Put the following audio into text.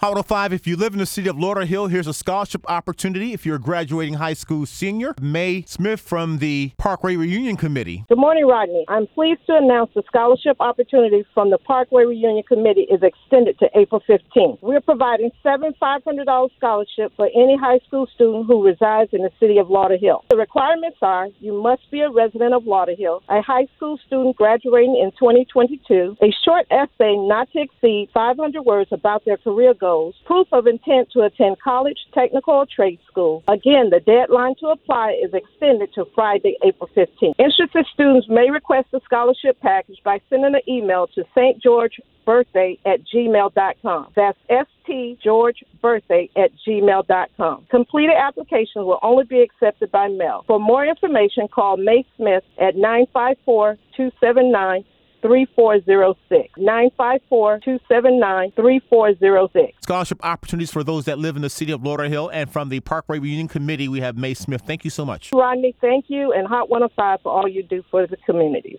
Hot 5, if you live in the city of Lauderhill, here's a scholarship opportunity if you're a graduating high school senior. Mae Smith from the Parkway Reunion Committee. Good morning, Rodney. I'm pleased to announce the scholarship opportunity from the Parkway Reunion Committee is extended to April 15th. We're providing seven $500 scholarships for any high school student who resides in the city of Lauderhill. The requirements are you must be a resident of Lauderhill, a high school student graduating in 2022, a short essay not to exceed 500 words about their career goals goals, proof of intent to attend college, technical, or trade school. Again, the deadline to apply is extended to Friday, April 15th. Interested students may request a scholarship package by sending an email to St. George birthday at gmail.com. That's St. George birthday at gmail.com. Completed applications will only be accepted by mail. For more information, call Mae Smith at 954 279 3406. 954 279 3406. Scholarship opportunities for those that live in the city of Lauderhill. And from the Parkway Reunion Committee, we have Mae Smith. Thank you so much. Rodney, thank you. And Hot 105 for all you do for the communities.